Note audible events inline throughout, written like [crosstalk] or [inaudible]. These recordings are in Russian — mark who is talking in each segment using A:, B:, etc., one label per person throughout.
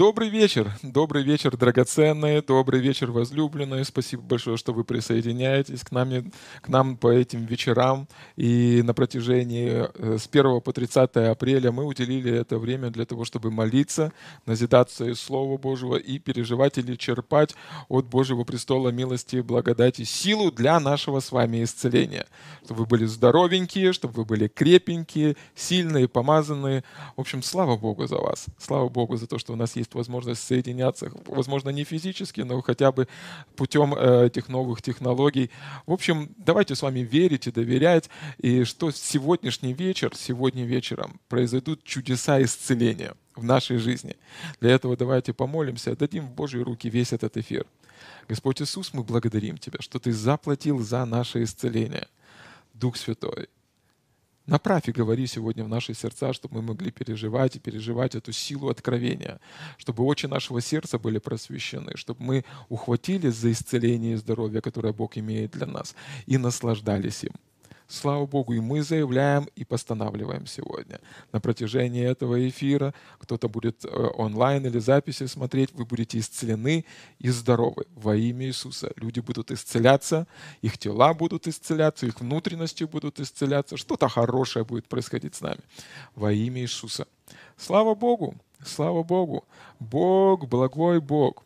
A: Добрый вечер, добрый вечер, драгоценные, добрый вечер, возлюбленные. Спасибо большое, что вы присоединяетесь к нам, к нам по этим вечерам. И на протяжении э, с 1 по 30 апреля мы уделили это время для того, чтобы молиться, назидаться из Слова Божьего и переживать или черпать от Божьего престола милости благодати силу для нашего с вами исцеления. Чтобы вы были здоровенькие, чтобы вы были крепенькие, сильные, помазанные. В общем, слава Богу за вас. Слава Богу за то, что у нас есть возможность соединяться, возможно, не физически, но хотя бы путем э, этих новых технологий. В общем, давайте с вами верить и доверять, и что сегодняшний вечер, сегодня вечером произойдут чудеса исцеления в нашей жизни. Для этого давайте помолимся, дадим в Божьи руки весь этот эфир. Господь Иисус, мы благодарим Тебя, что Ты заплатил за наше исцеление. Дух Святой, Направь и говори сегодня в наши сердца, чтобы мы могли переживать и переживать эту силу откровения, чтобы очи нашего сердца были просвещены, чтобы мы ухватились за исцеление и здоровье, которое Бог имеет для нас, и наслаждались им. Слава Богу, и мы заявляем и постанавливаем сегодня. На протяжении этого эфира кто-то будет э, онлайн или записи смотреть, вы будете исцелены и здоровы во имя Иисуса. Люди будут исцеляться, их тела будут исцеляться, их внутренности будут исцеляться, что-то хорошее будет происходить с нами во имя Иисуса. Слава Богу! Слава Богу! Бог, благой Бог,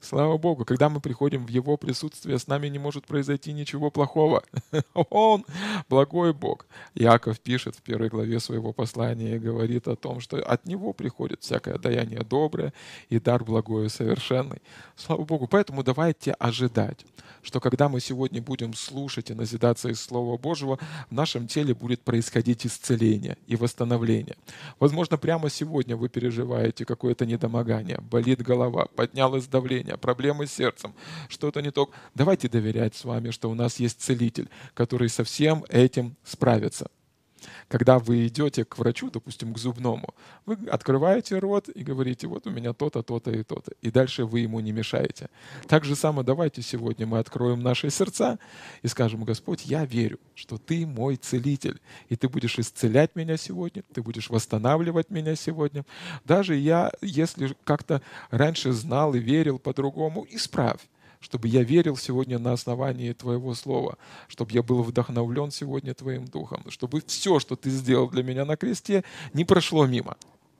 A: Слава Богу, когда мы приходим в Его присутствие, с нами не может произойти ничего плохого. [laughs] Он благой Бог. Яков пишет в первой главе своего послания и говорит о том, что от Него приходит всякое даяние доброе и дар благой и совершенный. Слава Богу. Поэтому давайте ожидать, что когда мы сегодня будем слушать и назидаться из Слова Божьего, в нашем теле будет происходить исцеление и восстановление. Возможно, прямо сегодня вы переживаете какое-то недомогание, болит голова, поднялось давление, давление, проблемы с сердцем, что-то не то. Давайте доверять с вами, что у нас есть целитель, который со всем этим справится. Когда вы идете к врачу, допустим, к зубному, вы открываете рот и говорите, вот у меня то-то, то-то и то-то. И дальше вы ему не мешаете. Так же самое давайте сегодня мы откроем наши сердца и скажем, Господь, я верю, что Ты мой целитель, и Ты будешь исцелять меня сегодня, Ты будешь восстанавливать меня сегодня. Даже я, если как-то раньше знал и верил по-другому, исправь чтобы я верил сегодня на основании Твоего Слова, чтобы я был вдохновлен сегодня Твоим Духом, чтобы все, что Ты сделал для меня на кресте, не прошло мимо.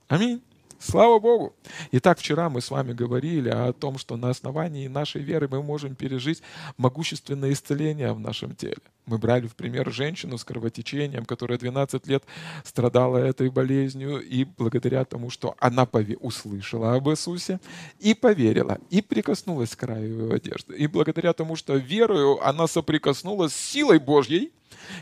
A: Аминь. Слава Богу! Итак, вчера мы с вами говорили о том, что на основании нашей веры мы можем пережить могущественное исцеление в нашем теле. Мы брали в пример женщину с кровотечением, которая 12 лет страдала этой болезнью, и благодаря тому, что она услышала об Иисусе и поверила, и прикоснулась к краю его одежды. И благодаря тому, что верою она соприкоснулась с силой Божьей,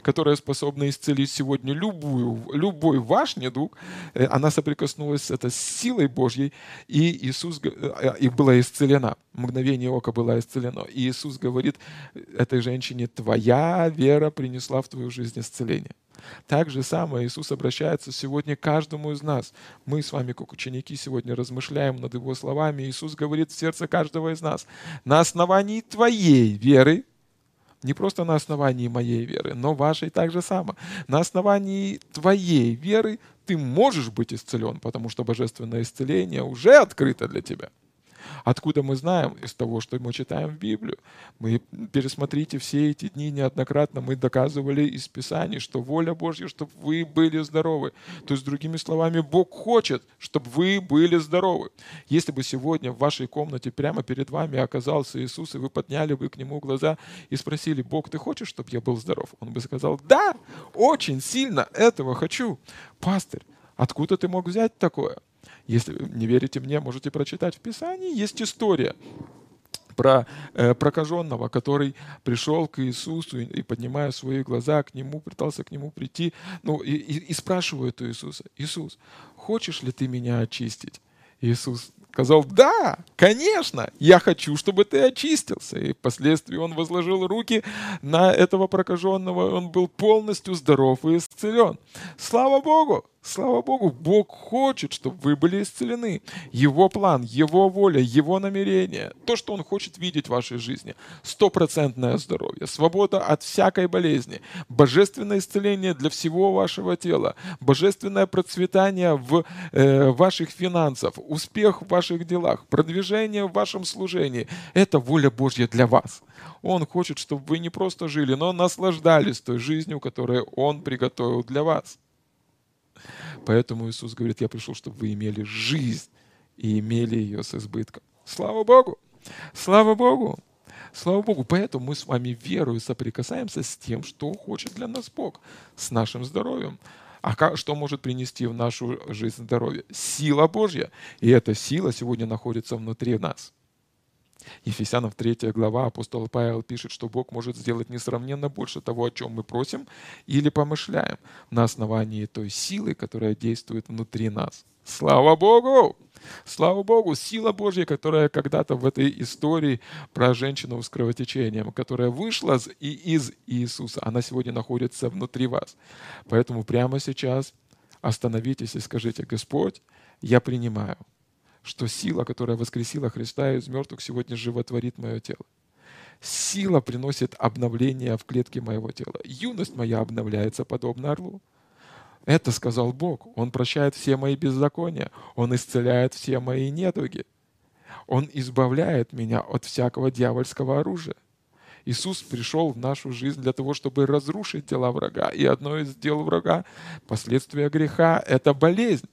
A: которая способна исцелить сегодня любую, любой ваш недуг, э, она соприкоснулась с этой силой Божьей, и Иисус э, и была исцелена. Мгновение ока была исцелено. И Иисус говорит этой женщине, твоя вера принесла в твою жизнь исцеление. Так же самое Иисус обращается сегодня к каждому из нас. Мы с вами, как ученики, сегодня размышляем над Его словами. Иисус говорит в сердце каждого из нас. На основании твоей веры не просто на основании моей веры, но вашей так же само. На основании твоей веры ты можешь быть исцелен, потому что божественное исцеление уже открыто для тебя. Откуда мы знаем? Из того, что мы читаем в Библию. Мы пересмотрите все эти дни неоднократно. Мы доказывали из Писаний, что воля Божья, чтобы вы были здоровы. То есть, другими словами, Бог хочет, чтобы вы были здоровы. Если бы сегодня в вашей комнате прямо перед вами оказался Иисус, и вы подняли бы к Нему глаза и спросили, Бог, ты хочешь, чтобы я был здоров? Он бы сказал, да, очень сильно этого хочу. Пастырь, откуда ты мог взять такое? Если не верите мне, можете прочитать в Писании. Есть история про э, прокаженного, который пришел к Иисусу и, и, поднимая свои глаза к Нему, пытался к Нему прийти, ну, и, и, и спрашивает у Иисуса, «Иисус, хочешь ли ты меня очистить?» Иисус сказал, да, конечно, я хочу, чтобы ты очистился. И впоследствии он возложил руки на этого прокаженного, он был полностью здоров и исцелен. Слава Богу! Слава Богу, Бог хочет, чтобы вы были исцелены. Его план, Его воля, Его намерение, то, что Он хочет видеть в вашей жизни. Стопроцентное здоровье, свобода от всякой болезни, божественное исцеление для всего вашего тела, божественное процветание в э, ваших финансах, успех в ваших делах, продвижение в вашем служении. Это воля Божья для вас. Он хочет, чтобы вы не просто жили, но наслаждались той жизнью, которую Он приготовил для вас. Поэтому Иисус говорит, я пришел, чтобы вы имели жизнь и имели ее с избытком. Слава Богу! Слава Богу! Слава Богу! Поэтому мы с вами верою соприкасаемся с тем, что хочет для нас Бог, с нашим здоровьем. А как, что может принести в нашу жизнь здоровье? Сила Божья. И эта сила сегодня находится внутри нас. Ефесянам 3 глава апостол Павел пишет, что Бог может сделать несравненно больше того, о чем мы просим или помышляем на основании той силы, которая действует внутри нас. Слава Богу! Слава Богу, сила Божья, которая когда-то в этой истории про женщину с кровотечением, которая вышла и из Иисуса, она сегодня находится внутри вас. Поэтому прямо сейчас остановитесь и скажите, Господь, я принимаю что сила, которая воскресила Христа из мертвых, сегодня животворит мое тело. Сила приносит обновление в клетке моего тела. Юность моя обновляется подобно орлу. Это сказал Бог. Он прощает все мои беззакония. Он исцеляет все мои недуги. Он избавляет меня от всякого дьявольского оружия. Иисус пришел в нашу жизнь для того, чтобы разрушить дела врага. И одно из дел врага, последствия греха, это болезнь.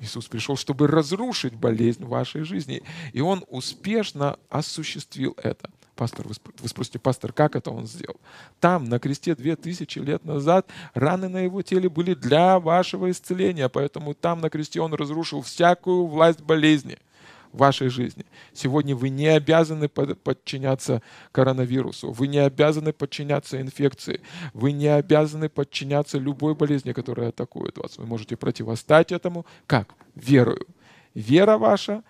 A: Иисус пришел, чтобы разрушить болезнь в вашей жизни. И Он успешно осуществил это. Пастор, вы спросите, пастор, как это он сделал? Там, на кресте две тысячи лет назад, раны на его теле были для вашего исцеления, поэтому там на кресте он разрушил всякую власть болезни вашей жизни. Сегодня вы не обязаны подчиняться коронавирусу, вы не обязаны подчиняться инфекции, вы не обязаны подчиняться любой болезни, которая атакует вас. Вы можете противостать этому как? Верою. Вера ваша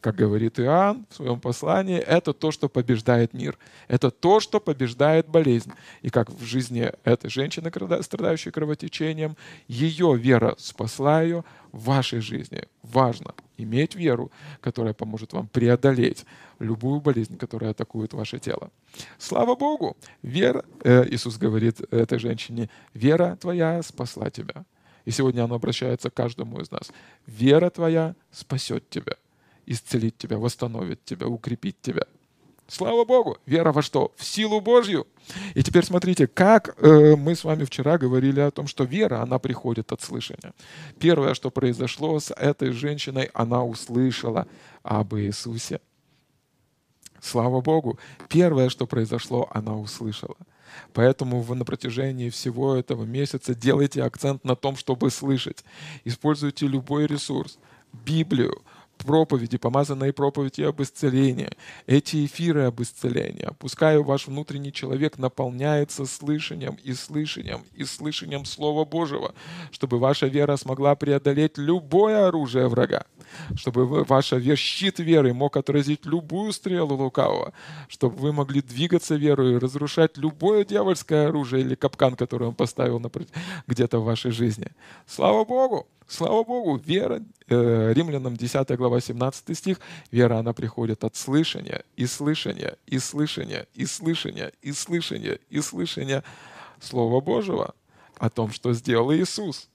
A: как говорит Иоанн в своем послании, это то, что побеждает мир. Это то, что побеждает болезнь. И как в жизни этой женщины, страдающей кровотечением, ее вера спасла ее в вашей жизни. Важно иметь веру, которая поможет вам преодолеть любую болезнь, которая атакует ваше тело. Слава Богу! Вера, э, Иисус говорит этой женщине, вера твоя спасла тебя. И сегодня оно обращается к каждому из нас. Вера твоя спасет тебя исцелить тебя, восстановит тебя, укрепит тебя. Слава Богу! Вера во что? В силу Божью. И теперь смотрите, как э, мы с вами вчера говорили о том, что вера, она приходит от слышания. Первое, что произошло с этой женщиной, она услышала об Иисусе. Слава Богу! Первое, что произошло, она услышала. Поэтому вы на протяжении всего этого месяца делайте акцент на том, чтобы слышать. Используйте любой ресурс. Библию, проповеди, помазанные проповеди об исцелении, эти эфиры об исцелении. Пускай ваш внутренний человек наполняется слышанием и слышанием и слышанием Слова Божьего, чтобы ваша вера смогла преодолеть любое оружие врага, чтобы ваша вера, щит веры мог отразить любую стрелу лукавого, чтобы вы могли двигаться верой и разрушать любое дьявольское оружие или капкан, который он поставил где-то в вашей жизни. Слава Богу! Слава Богу, вера, э, Римлянам 10 глава 17 стих, вера, она приходит от слышания, и слышания, и слышания, и слышания, и слышания, и слышания Слова Божьего о том, что сделал Иисус.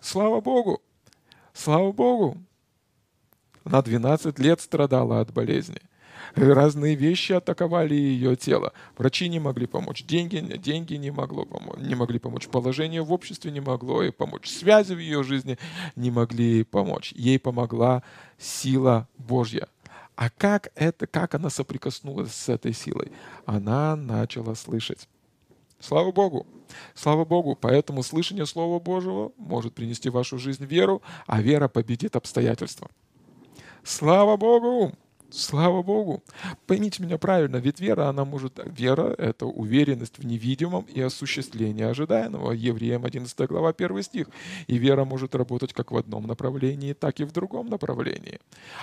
A: Слава Богу! Слава Богу! Она 12 лет страдала от болезни разные вещи атаковали ее тело. Врачи не могли помочь, деньги, деньги не, могло помочь, не могли помочь, положение в обществе не могло ей помочь, связи в ее жизни не могли помочь. Ей помогла сила Божья. А как это, как она соприкоснулась с этой силой? Она начала слышать. Слава Богу! Слава Богу! Поэтому слышание Слова Божьего может принести в вашу жизнь веру, а вера победит обстоятельства. Слава Богу! Слава Богу. Поймите меня правильно, ведь вера, она может... Вера — это уверенность в невидимом и осуществление ожидаемого. Евреям 11 глава 1 стих. И вера может работать как в одном направлении, так и в другом направлении.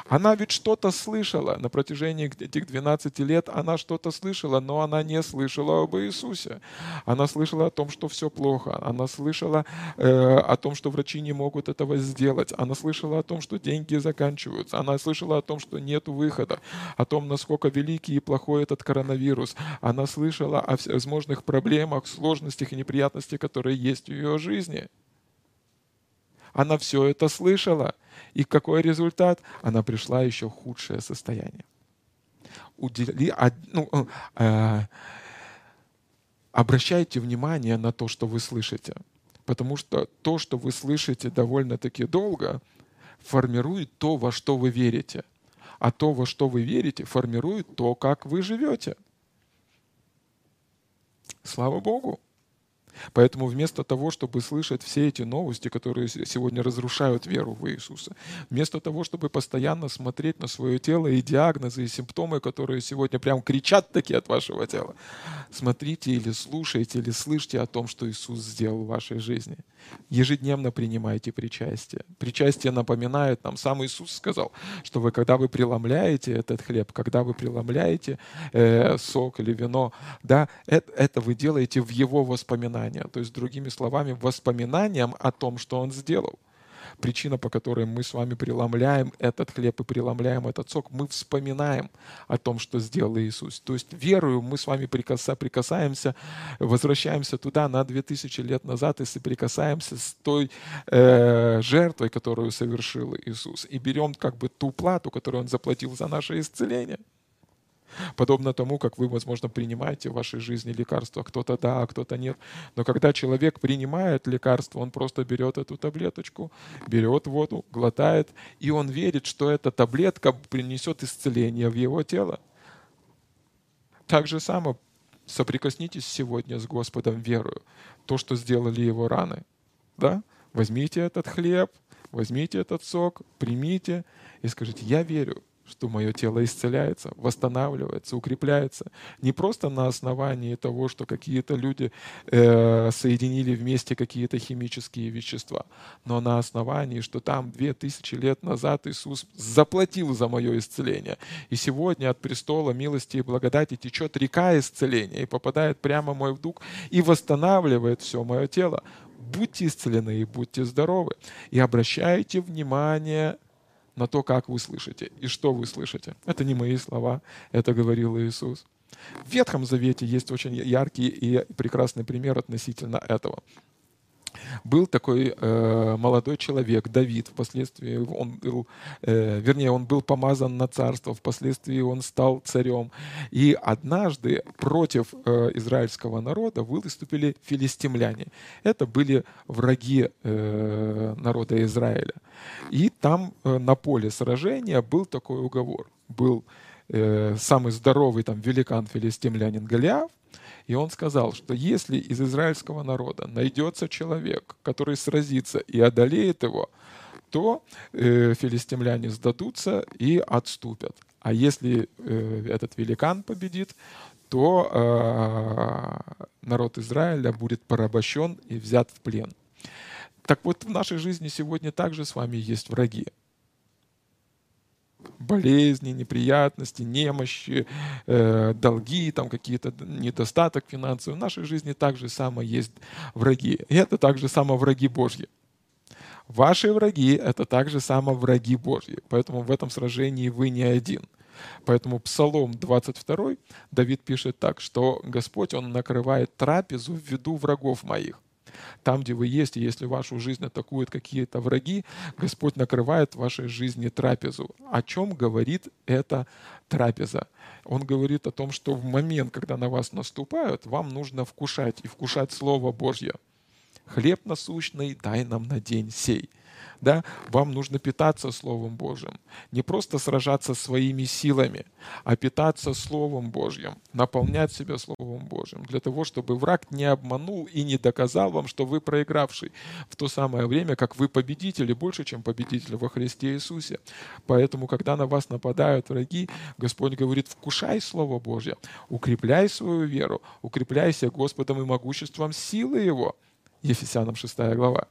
A: Она ведь что-то слышала на протяжении этих 12 лет, она что-то слышала, но она не слышала об Иисусе. Она слышала о том, что все плохо. Она слышала э, о том, что врачи не могут этого сделать. Она слышала о том, что деньги заканчиваются. Она слышала о том, что нет выхода выхода, о том, насколько великий и плохой этот коронавирус. Она слышала о возможных проблемах, сложностях и неприятностях, которые есть в ее жизни. Она все это слышала. И какой результат? Она пришла еще худшее состояние. Удели, ну, э, обращайте внимание на то, что вы слышите. Потому что то, что вы слышите довольно-таки долго, формирует то, во что вы верите а то, во что вы верите, формирует то, как вы живете. Слава Богу! Поэтому вместо того, чтобы слышать все эти новости, которые сегодня разрушают веру в Иисуса, вместо того, чтобы постоянно смотреть на свое тело и диагнозы, и симптомы, которые сегодня прям кричат такие от вашего тела, смотрите или слушайте, или слышите о том, что Иисус сделал в вашей жизни. Ежедневно принимайте причастие. Причастие напоминает нам, сам Иисус сказал, что вы, когда вы преломляете этот хлеб, когда вы преломляете э, сок или вино, да, это, это вы делаете в Его воспоминании воспоминания, то есть, другими словами, воспоминанием о том, что Он сделал. Причина, по которой мы с вами преломляем этот хлеб и преломляем этот сок, мы вспоминаем о том, что сделал Иисус. То есть верою мы с вами прикаса, прикасаемся, возвращаемся туда на 2000 лет назад и соприкасаемся с той э, жертвой, которую совершил Иисус. И берем как бы ту плату, которую Он заплатил за наше исцеление. Подобно тому, как вы, возможно, принимаете в вашей жизни лекарства. Кто-то да, а кто-то нет. Но когда человек принимает лекарство, он просто берет эту таблеточку, берет воду, глотает, и он верит, что эта таблетка принесет исцеление в его тело. Так же само соприкоснитесь сегодня с Господом верою. То, что сделали его раны. Да? Возьмите этот хлеб, возьмите этот сок, примите и скажите, я верю, что мое тело исцеляется, восстанавливается, укрепляется. Не просто на основании того, что какие-то люди э, соединили вместе какие-то химические вещества, но на основании, что там две тысячи лет назад Иисус заплатил за мое исцеление. И сегодня от престола милости и благодати течет река исцеления и попадает прямо мой вдух и восстанавливает все мое тело. Будьте исцелены и будьте здоровы. И обращайте внимание на то, как вы слышите и что вы слышите. Это не мои слова, это говорил Иисус. В Ветхом Завете есть очень яркий и прекрасный пример относительно этого. Был такой э, молодой человек, Давид, впоследствии он был, э, вернее, он был помазан на царство, впоследствии он стал царем. И однажды против э, израильского народа выступили филистимляне. Это были враги э, народа Израиля. И там э, на поле сражения был такой уговор. Был э, самый здоровый там великан филистимлянин Голиаф, и он сказал, что если из израильского народа найдется человек, который сразится и одолеет его, то э, филистимляне сдадутся и отступят. А если э, этот великан победит, то э, народ Израиля будет порабощен и взят в плен. Так вот, в нашей жизни сегодня также с вами есть враги болезни, неприятности, немощи, э, долги, там какие-то недостаток финансовый. В нашей жизни также само есть враги. И это также само враги Божьи. Ваши враги — это также само враги Божьи. Поэтому в этом сражении вы не один. Поэтому Псалом 22 Давид пишет так, что Господь, Он накрывает трапезу в виду врагов моих. Там, где вы есть, и если вашу жизнь атакуют какие-то враги, Господь накрывает в вашей жизни трапезу. О чем говорит эта трапеза? Он говорит о том, что в момент, когда на вас наступают, вам нужно вкушать, и вкушать Слово Божье. хлеб насущный дай нам на день сей да, вам нужно питаться Словом Божьим. Не просто сражаться своими силами, а питаться Словом Божьим, наполнять себя Словом Божьим, для того, чтобы враг не обманул и не доказал вам, что вы проигравший в то самое время, как вы победители, больше, чем победители во Христе Иисусе. Поэтому, когда на вас нападают враги, Господь говорит, вкушай Слово Божье, укрепляй свою веру, укрепляйся Господом и могуществом силы Его. Ефесянам 6 глава.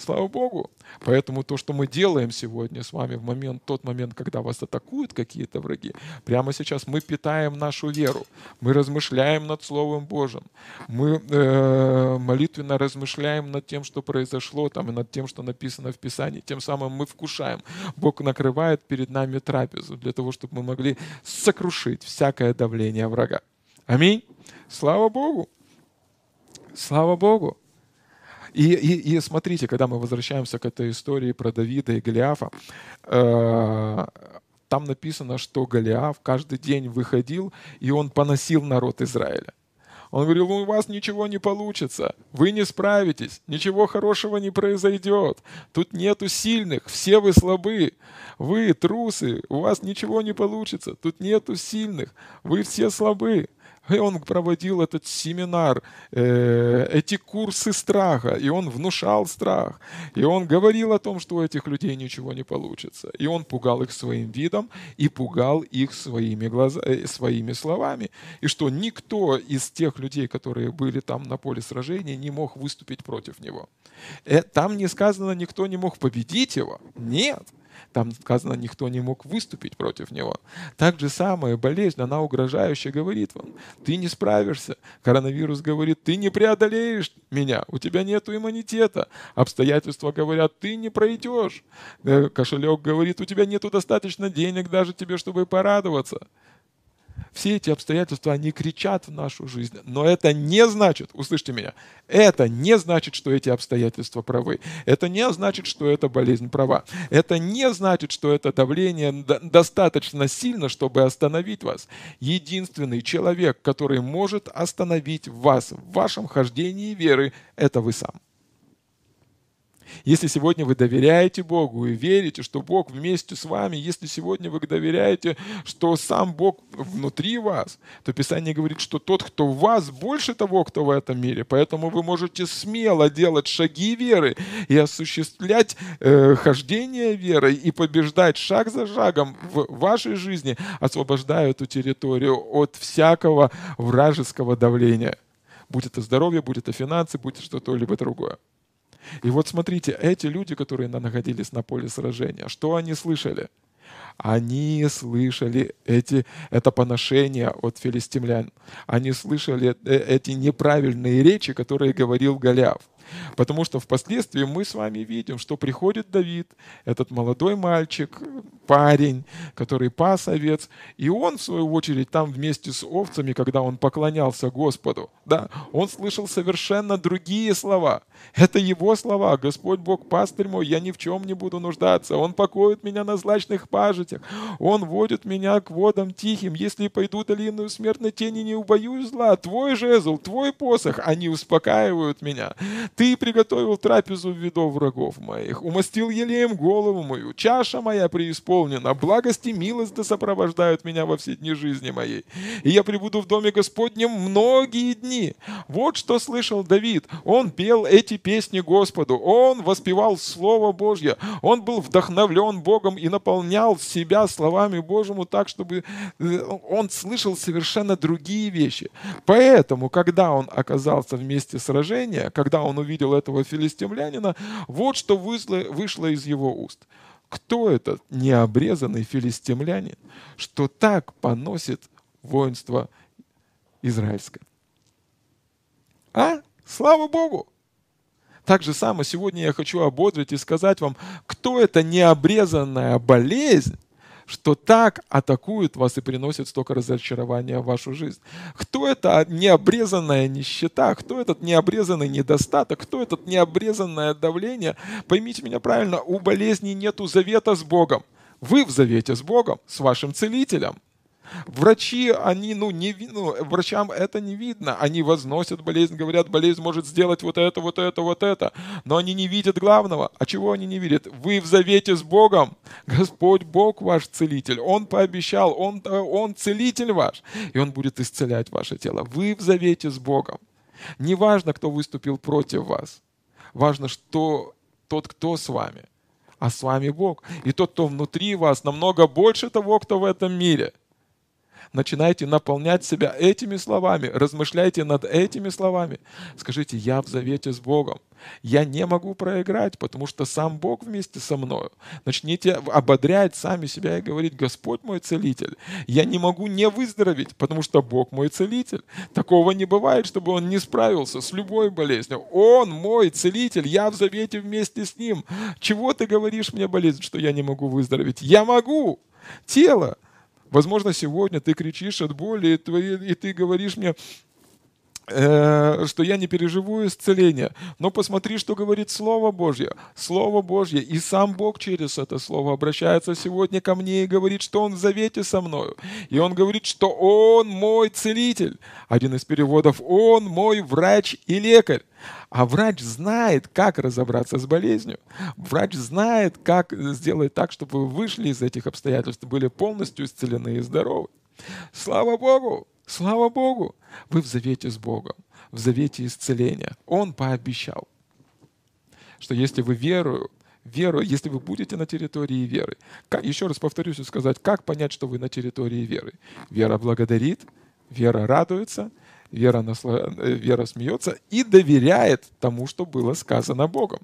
A: Слава Богу. Поэтому то, что мы делаем сегодня с вами в момент, тот момент, когда вас атакуют какие-то враги, прямо сейчас мы питаем нашу веру, мы размышляем над Словом Божьим, мы э, молитвенно размышляем над тем, что произошло, там, и над тем, что написано в Писании. Тем самым мы вкушаем. Бог накрывает перед нами трапезу для того, чтобы мы могли сокрушить всякое давление врага. Аминь. Слава Богу. Слава Богу. И, и, и смотрите, когда мы возвращаемся к этой истории про Давида и Голиафа, э, там написано, что Голиаф каждый день выходил, и он поносил народ Израиля. Он говорил, у вас ничего не получится, вы не справитесь, ничего хорошего не произойдет, тут нету сильных, все вы слабы, вы трусы, у вас ничего не получится, тут нету сильных, вы все слабы. И он проводил этот семинар, э, эти курсы страха, и он внушал страх. И он говорил о том, что у этих людей ничего не получится. И он пугал их своим видом и пугал их своими, глаза, э, своими словами. И что никто из тех людей, которые были там на поле сражения, не мог выступить против него. Э, там не сказано, никто не мог победить его. Нет. Там сказано, никто не мог выступить против него. Так же самое, болезнь, она угрожающе говорит вам, ты не справишься. Коронавирус говорит, ты не преодолеешь меня, у тебя нет иммунитета. Обстоятельства говорят, ты не пройдешь. Э, кошелек говорит, у тебя нет достаточно денег даже тебе, чтобы порадоваться. Все эти обстоятельства, они кричат в нашу жизнь. Но это не значит, услышьте меня, это не значит, что эти обстоятельства правы. Это не значит, что эта болезнь права. Это не значит, что это давление достаточно сильно, чтобы остановить вас. Единственный человек, который может остановить вас в вашем хождении веры, это вы сам. Если сегодня вы доверяете Богу и верите, что Бог вместе с вами, если сегодня вы доверяете, что сам Бог внутри вас, то Писание говорит, что тот, кто в вас, больше того, кто в этом мире. Поэтому вы можете смело делать шаги веры и осуществлять э, хождение верой и побеждать шаг за шагом в вашей жизни, освобождая эту территорию от всякого вражеского давления. Будь это здоровье, будь это финансы, будь это что-то либо другое. И вот смотрите, эти люди, которые находились на поле сражения, что они слышали? Они слышали эти, это поношение от филистимлян. Они слышали э, эти неправильные речи, которые говорил Голиаф. Потому что впоследствии мы с вами видим, что приходит Давид, этот молодой мальчик, парень, который пас овец, и он, в свою очередь, там вместе с овцами, когда он поклонялся Господу, да, он слышал совершенно другие слова. Это его слова. Господь Бог, пастырь мой, я ни в чем не буду нуждаться. Он покоит меня на злачных пажитях. Он водит меня к водам тихим. Если пойду долинную смертной тени, не убоюсь зла. Твой жезл, твой посох, они успокаивают меня. Ты приготовил трапезу в виду врагов моих, умастил елеем голову мою, чаша моя преисполнена, благость и милость да сопровождают меня во все дни жизни моей. И я прибуду в доме Господнем многие дни. Вот что слышал Давид. Он пел эти песни Господу, он воспевал Слово Божье, он был вдохновлен Богом и наполнял себя словами Божьему так, чтобы э, он слышал совершенно другие вещи. Поэтому, когда он оказался в месте сражения, когда он увидел увидел этого филистимлянина, вот что вышло, из его уст. Кто этот необрезанный филистимлянин, что так поносит воинство израильское? А? Слава Богу! Так же самое сегодня я хочу ободрить и сказать вам, кто это необрезанная болезнь, что так атакуют вас и приносят столько разочарования в вашу жизнь. Кто это необрезанная нищета? Кто этот необрезанный недостаток? Кто этот необрезанное давление? Поймите меня правильно, у болезни нету завета с Богом. Вы в завете с Богом, с вашим целителем. Врачи, они, ну, не, ну, врачам это не видно. Они возносят болезнь, говорят, болезнь может сделать вот это, вот это, вот это. Но они не видят главного. А чего они не видят? Вы в завете с Богом. Господь Бог ваш целитель. Он пообещал, Он, он целитель ваш. И Он будет исцелять ваше тело. Вы в завете с Богом. Не важно, кто выступил против вас. Важно, что тот, кто с вами а с вами Бог. И тот, кто внутри вас, намного больше того, кто в этом мире. Начинайте наполнять себя этими словами, размышляйте над этими словами. Скажите, я в завете с Богом. Я не могу проиграть, потому что сам Бог вместе со мною. Начните ободрять сами себя и говорить, Господь мой целитель. Я не могу не выздороветь, потому что Бог мой целитель. Такого не бывает, чтобы Он не справился с любой болезнью. Он мой целитель, я в завете вместе с Ним. Чего ты говоришь мне, болезнь, что я не могу выздороветь? Я могу. Тело. Возможно, сегодня ты кричишь от боли, и, ты говоришь мне, что я не переживу исцеление. Но посмотри, что говорит Слово Божье. Слово Божье. И сам Бог через это Слово обращается сегодня ко мне и говорит, что Он в завете со мною. И Он говорит, что Он мой целитель. Один из переводов «Он мой врач и лекарь». А врач знает, как разобраться с болезнью. Врач знает, как сделать так, чтобы вы вышли из этих обстоятельств, были полностью исцелены и здоровы. Слава Богу! Слава Богу! Вы в завете с Богом, в завете исцеления. Он пообещал, что если вы верую, веру, если вы будете на территории веры. Как, еще раз повторюсь и сказать, как понять, что вы на территории веры? Вера благодарит, вера радуется, вера, насла... Э, вера смеется и доверяет тому, что было сказано Богом.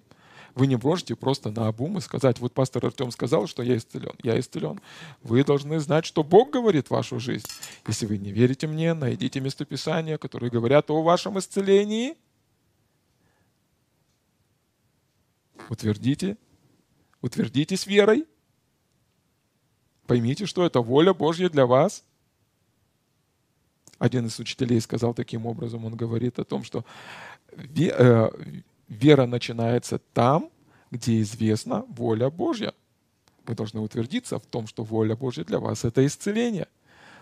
A: Вы не можете просто на обум и сказать, вот пастор Артем сказал, что я исцелен. Я исцелен. Вы должны знать, что Бог говорит вашу жизнь. Если вы не верите мне, найдите местописания, которые говорят о вашем исцелении. Утвердите. Утвердитесь верой. Поймите, что это воля Божья для вас. Один из учителей сказал таким образом, он говорит о том, что э, Вера начинается там, где известна воля Божья. Вы должны утвердиться в том, что воля Божья для вас — это исцеление.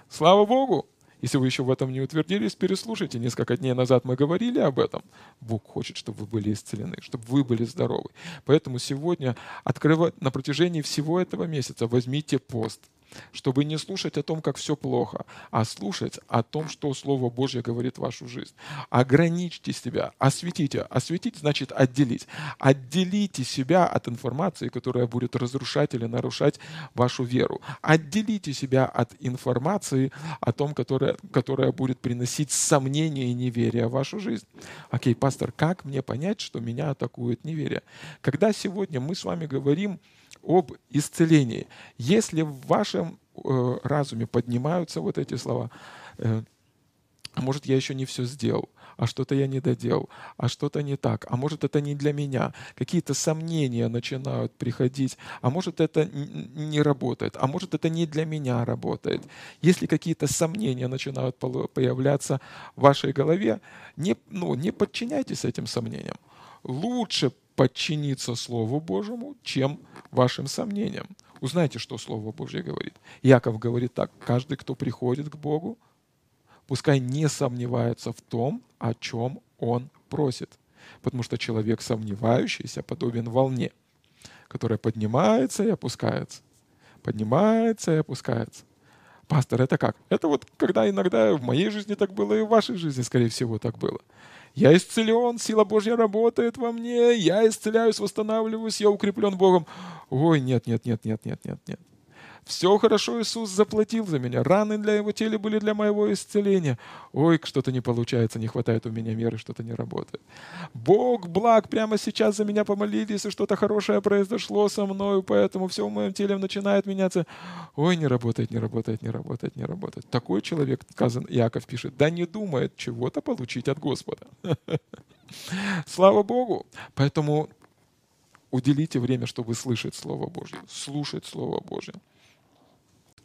A: Слава Богу! Если вы еще в этом не утвердились, переслушайте. Несколько дней назад мы говорили об этом. Бог хочет, чтобы вы были исцелены, чтобы вы были здоровы. Поэтому сегодня открывать на протяжении всего этого месяца возьмите пост — чтобы не слушать о том, как все плохо, а слушать о том, что Слово Божье говорит в вашу жизнь. Ограничьте себя, осветите. Осветить значит отделить. Отделите себя от информации, которая будет разрушать или нарушать вашу веру. Отделите себя от информации о том, которая, которая будет приносить сомнения и неверие в вашу жизнь. Окей, пастор, как мне понять, что меня атакует неверие? Когда сегодня мы с вами говорим об исцелении. Если в вашем э, разуме поднимаются вот эти слова, э, а может, я еще не все сделал, а что-то я не доделал, а что-то не так, а может, это не для меня. Какие-то сомнения начинают приходить, а может, это не работает, а может, это не для меня работает. Если какие-то сомнения начинают появляться в вашей голове, не, ну, не подчиняйтесь этим сомнениям. Лучше подчиниться Слову Божьему, чем вашим сомнениям. Узнайте, что Слово Божье говорит. Яков говорит так, каждый, кто приходит к Богу, пускай не сомневается в том, о чем он просит. Потому что человек сомневающийся подобен волне, которая поднимается и опускается. Поднимается и опускается. Пастор, это как? Это вот когда иногда в моей жизни так было, и в вашей жизни, скорее всего, так было. Я исцелен, сила Божья работает во мне, я исцеляюсь, восстанавливаюсь, я укреплен Богом. Ой, нет, нет, нет, нет, нет, нет, нет. Все хорошо Иисус заплатил за меня. Раны для его тела были для моего исцеления. Ой, что-то не получается, не хватает у меня меры, что-то не работает. Бог благ, прямо сейчас за меня помолились, и что-то хорошее произошло со мною, поэтому все в моем теле начинает меняться. Ой, не работает, не работает, не работает, не работает. Такой человек, сказан, Яков пишет, да не думает чего-то получить от Господа. [laughs] Слава Богу! Поэтому уделите время, чтобы слышать Слово Божье, слушать Слово Божье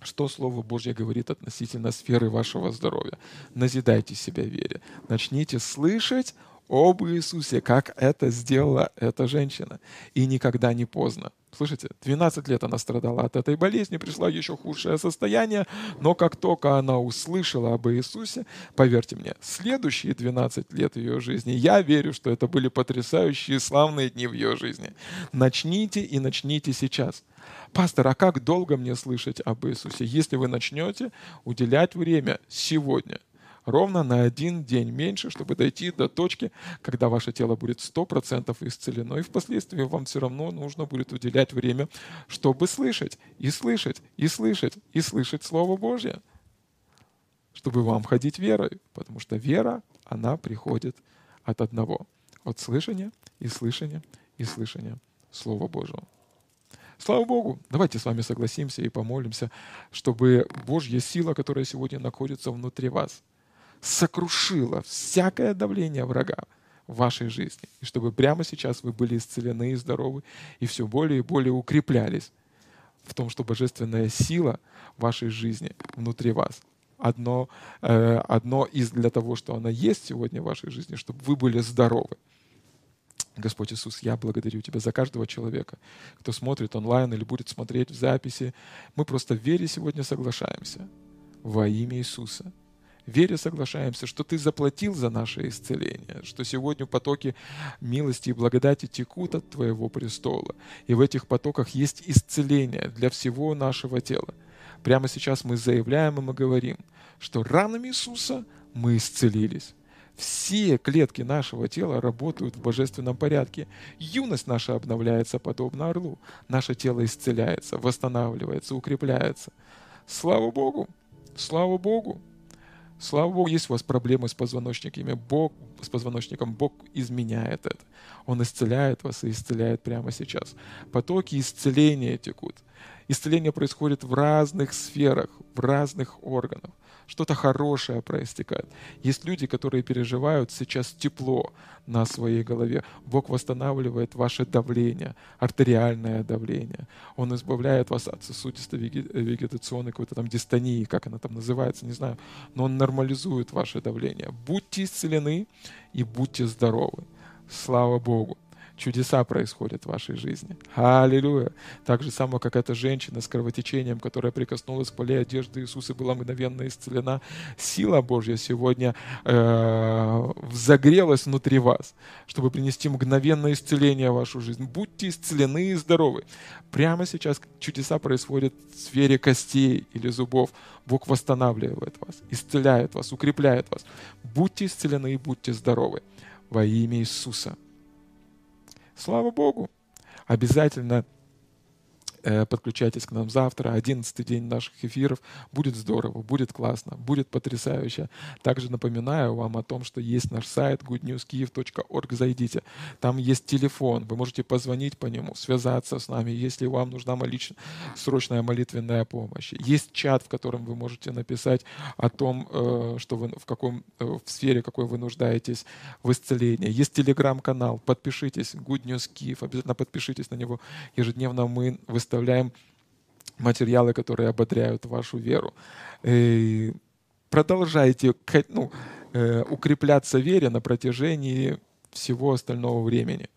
A: что Слово Божье говорит относительно сферы вашего здоровья. Назидайте себя вере. Начните слышать об Иисусе, как это сделала эта женщина. И никогда не поздно. Слышите, 12 лет она страдала от этой болезни, пришла еще худшее состояние, но как только она услышала об Иисусе, поверьте мне, следующие 12 лет ее жизни, я верю, что это были потрясающие славные дни в ее жизни. Начните и начните сейчас. Пастор, а как долго мне слышать об Иисусе? Если вы начнете уделять время сегодня, ровно на один день меньше, чтобы дойти до точки, когда ваше тело будет 100% исцелено, и впоследствии вам все равно нужно будет уделять время, чтобы слышать, и слышать, и слышать, и слышать Слово Божье, чтобы вам ходить верой, потому что вера, она приходит от одного, от слышания и слышания и слышания Слова Божьего. Слава Богу, давайте с вами согласимся и помолимся, чтобы Божья сила, которая сегодня находится внутри вас, сокрушила всякое давление врага в вашей жизни. И чтобы прямо сейчас вы были исцелены и здоровы, и все более и более укреплялись в том, что божественная сила вашей жизни внутри вас. Одно, э, одно из для того, что она есть сегодня в вашей жизни, чтобы вы были здоровы. Господь Иисус, я благодарю Тебя за каждого человека, кто смотрит онлайн или будет смотреть в записи. Мы просто в вере сегодня соглашаемся во имя Иисуса – вере соглашаемся, что Ты заплатил за наше исцеление, что сегодня потоки милости и благодати текут от Твоего престола, и в этих потоках есть исцеление для всего нашего тела. Прямо сейчас мы заявляем и мы говорим, что ранами Иисуса мы исцелились. Все клетки нашего тела работают в божественном порядке. Юность наша обновляется подобно орлу. Наше тело исцеляется, восстанавливается, укрепляется. Слава Богу! Слава Богу! Слава Богу, есть у вас проблемы с позвоночниками. Бог, с позвоночником Бог изменяет это. Он исцеляет вас и исцеляет прямо сейчас. Потоки исцеления текут. Исцеление происходит в разных сферах, в разных органах что-то хорошее проистекает. Есть люди, которые переживают сейчас тепло на своей голове. Бог восстанавливает ваше давление, артериальное давление. Он избавляет вас от сосудистой вегетационной какой-то там дистонии, как она там называется, не знаю. Но Он нормализует ваше давление. Будьте исцелены и будьте здоровы. Слава Богу чудеса происходят в вашей жизни. Аллилуйя. Так же само, как эта женщина с кровотечением, которая прикоснулась к поле одежды Иисуса, была мгновенно исцелена. Сила Божья сегодня э, загрелась внутри вас, чтобы принести мгновенное исцеление в вашу жизнь. Будьте исцелены и здоровы. Прямо сейчас чудеса происходят в сфере костей или зубов. Бог восстанавливает вас, исцеляет вас, укрепляет вас. Будьте исцелены и будьте здоровы во имя Иисуса. Слава Богу! Обязательно подключайтесь к нам завтра, одиннадцатый день наших эфиров. Будет здорово, будет классно, будет потрясающе. Также напоминаю вам о том, что есть наш сайт goodnewskiev.org. Зайдите. Там есть телефон. Вы можете позвонить по нему, связаться с нами, если вам нужна молич... срочная молитвенная помощь. Есть чат, в котором вы можете написать о том, э, что вы в каком э, в сфере какой вы нуждаетесь в исцелении. Есть телеграм-канал. Подпишитесь. Good News Kiev. Обязательно подпишитесь на него. Ежедневно мы выставляем представляем материалы, которые ободряют вашу веру. И продолжайте ну, э, укрепляться в вере на протяжении всего остального времени.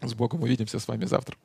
A: С Богом увидимся с вами завтра.